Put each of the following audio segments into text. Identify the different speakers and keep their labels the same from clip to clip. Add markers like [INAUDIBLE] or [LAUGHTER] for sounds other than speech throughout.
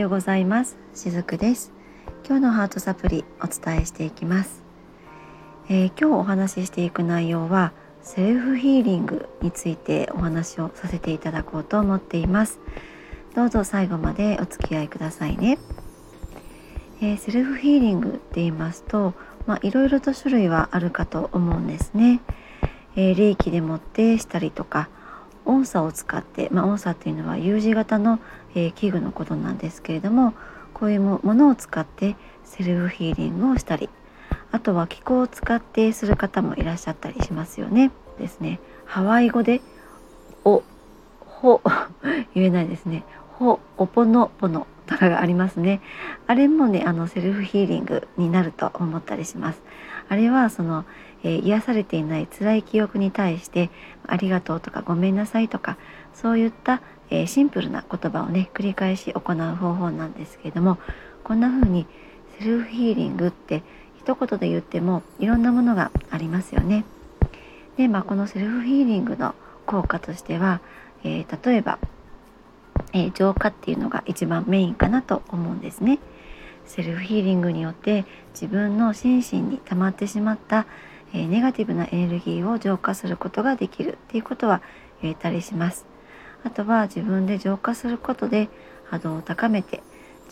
Speaker 1: ようございます。しずくです。今日のハートサプリお伝えしていきます、えー、今日お話ししていく内容はセルフヒーリングについてお話をさせていただこうと思っています。どうぞ最後までお付き合いくださいね、えー、セルフヒーリングって言いますとまあいろいろと種類はあるかと思うんですね、えー、霊気でもってしたりとか音叉を使って、まあ、音叉っていうのは U 字型の、えー、器具のことなんですけれどもこういうものを使ってセルフヒーリングをしたりあとは気候を使ってする方もいらっしゃったりしますよね。ですね。ハワイ語でおほ [LAUGHS] 言えないですね。ほおぽのぽのとかがありますね。あれもねあのセルフヒーリングになると思ったりします。あれはそのえー、癒されていない辛い記憶に対して「ありがとう」とか「ごめんなさい」とかそういった、えー、シンプルな言葉をね繰り返し行う方法なんですけれどもこんな風にセルフヒーリングって一言で言ってもいろんなものがありますよね。で、まあ、このセルフヒーリングの効果としては、えー、例えば、え、浄化っていうのが一番メインかなと思うんですね。セルフヒーリングによって自分の心身に溜まってしまったえネガティブなエネルギーを浄化することができるっていうことは言えたりします。あとは自分で浄化することで波動を高めて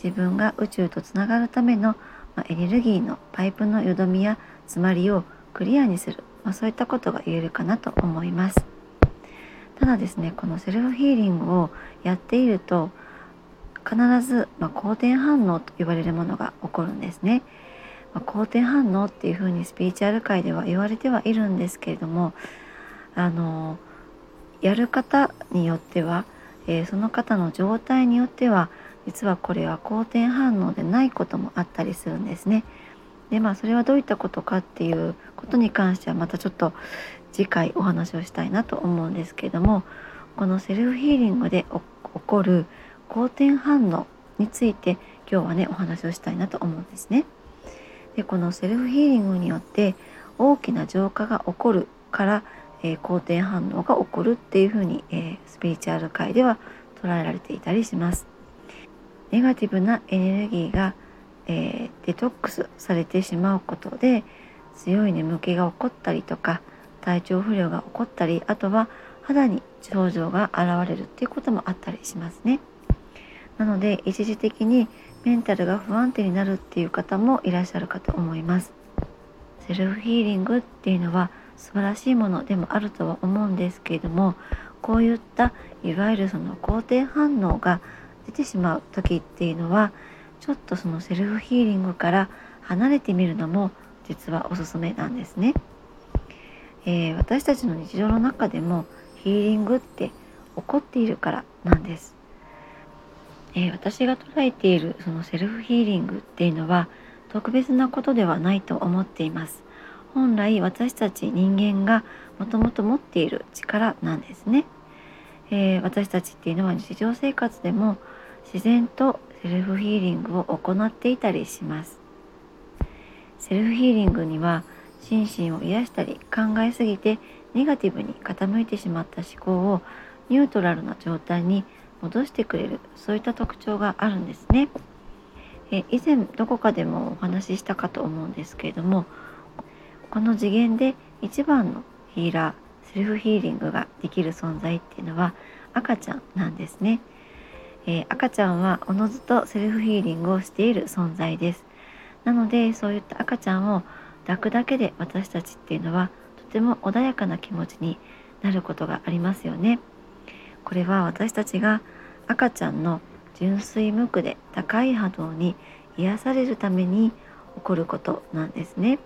Speaker 1: 自分が宇宙とつながるための、まエネルギーのパイプのよどみや詰まりをクリアにする、まあ、そういったことが言えるかなと思います。ただですねこのセルフヒーリングをやっていると必ず、ま好転反応と言われるものが起こるんですね。ま、好転反応っていうふうにスピーチュアル界では言われてはいるんですけれどもあのやる方によっては、えー、その方の状態によっては実はこれは好転反応でないこともあったりするんですね。でまあそれはどういったことかっていうことに関してはまたちょっと次回お話をしたいなと思うんですけれどもこのセルフヒーリングで起こる好転反応について今日はねお話をしたいなと思うんですね。でこのセルフヒーリングによって大きな浄化が起こるから、えー、好転反応が起こるっていうふうに、えー、スピリチュアル界では捉えられていたりします。ネガティブなエネルギーが、えー、デトックスされてしまうことで強い眠気が起こったりとか体調不良が起こったりあとは肌に症状が現れるっていうこともあったりしますね。なので一時的にメンタルが不安定になるっていう方もいらっしゃるかと思います。セルフヒーリングっていうのは素晴らしいものでもあるとは思うんですけれどもこういったいわゆるその肯定反応が出てしまう時っていうのはちょっとそのセルフヒーリングから離れてみるのも実はおすすめなんですね、えー、私たちの日常の中でもヒーリングって起こっているからなんです。えー、私が捉えているそのセルフヒーリングっていうのは特別なことではないと思っています。本来私たち人間がもともと持っている力なんですね、えー、私たちっていうのは日常生活でも自然とセルフヒーリングを行っていたりします。セルフヒーリングには心身を癒したり考えすぎてネガティブに傾いてしまった思考をニュートラルな状態に戻してくれるそういった特徴があるんですね。え以前どこかでもお話ししたかと思うんですけれどもこの次元で一番のヒーラーセルフヒーリングができる存在っていうのは赤ちゃんなんですね。えー、赤ちゃんはおのずとセルフヒーリングをしている存在です。なのでそういった赤ちゃんを抱くだけで私たちっていうのはとても穏やかな気持ちになることがありますよね。これは私たちが赤ちゃんの純粋無垢で高い波動に癒されるために起こることなんですね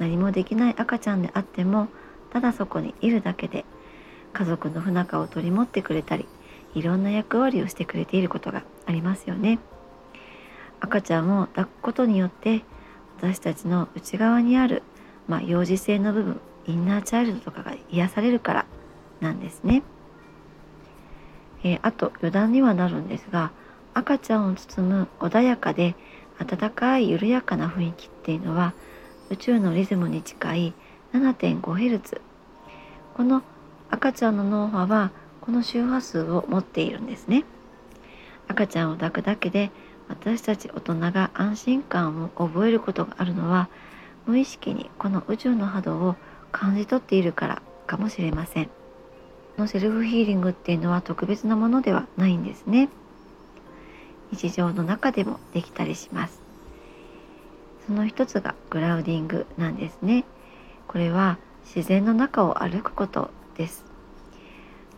Speaker 1: 何もできない赤ちゃんであってもただそこにいるだけで家族の不仲を取り持ってくれたりいろんな役割をしてくれていることがありますよね赤ちゃんを抱くことによって私たちの内側にある、まあ、幼児性の部分インナーチャイルドとかが癒されるからなんですね。えー、あと余談にはなるんですが赤ちゃんを包む穏やかで温かい緩やかな雰囲気っていうのは宇宙のリズムに近い 7.5Hz この赤ちゃんの脳波はこの周波数を持っているんですね赤ちゃんを抱くだけで私たち大人が安心感を覚えることがあるのは無意識にこの宇宙の波動を感じ取っているからかもしれません。のセルフヒーリングっていうのは特別なものではないんですね。日常の中でもできたりします。その一つがグラウディングなんですね。これは自然の中を歩くことです。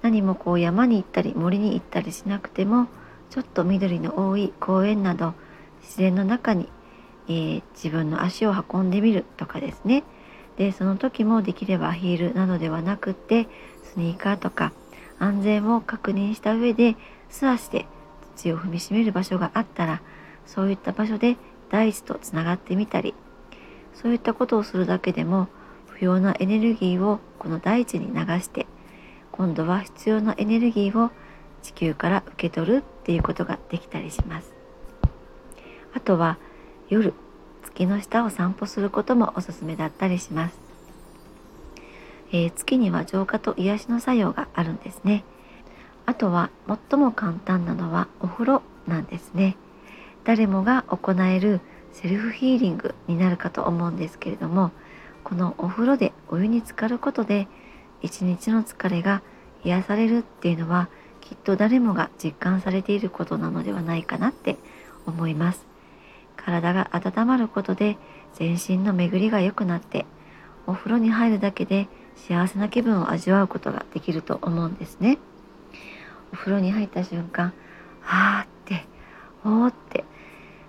Speaker 1: 何もこう山に行ったり森に行ったりしなくてもちょっと緑の多い公園など自然の中に、えー、自分の足を運んでみるとかですねでその時もできればヒールなどではなくってスニーカーとか安全を確認した上で素足で土を踏みしめる場所があったらそういった場所で大地とつながってみたりそういったことをするだけでも不要なエネルギーをこの大地に流して今度は必要なエネルギーを地球から受け取るっていうことができたりします。あとは夜月の下を散歩することもおすすめだったりします、えー、月には浄化と癒しの作用があるんですね。あとは最も簡単なのはお風呂なんですね。誰もが行えるセルフヒーリングになるかと思うんですけれどもこのお風呂でお湯に浸かることで一日の疲れが癒されるっていうのはきっと誰もが実感されていることなのではないかなって思います。体が温まることで全身の巡りが良くなってお風呂に入るだけで幸せな気分を味わうことができると思うんですね。お風呂に入った瞬間はーっておーって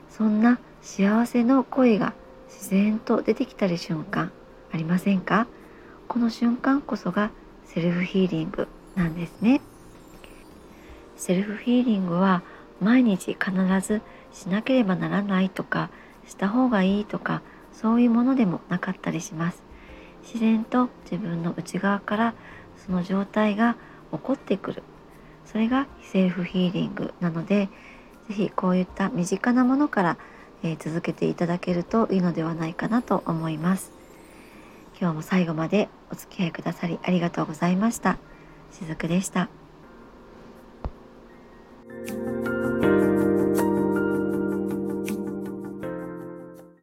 Speaker 1: そんな幸せの声が自然と出てきたり瞬間ありませんか？この瞬間こそがセルフヒーリングなんですね。セルフヒーリングは毎日必ずしなければならないとかした方がいいとかそういうものでもなかったりします自然と自分の内側からその状態が起こってくるそれがセルフヒーリングなので是非こういった身近なものから、えー、続けていただけるといいのではないかなと思います今日も最後までお付き合いくださりありがとうございました。しずくでした。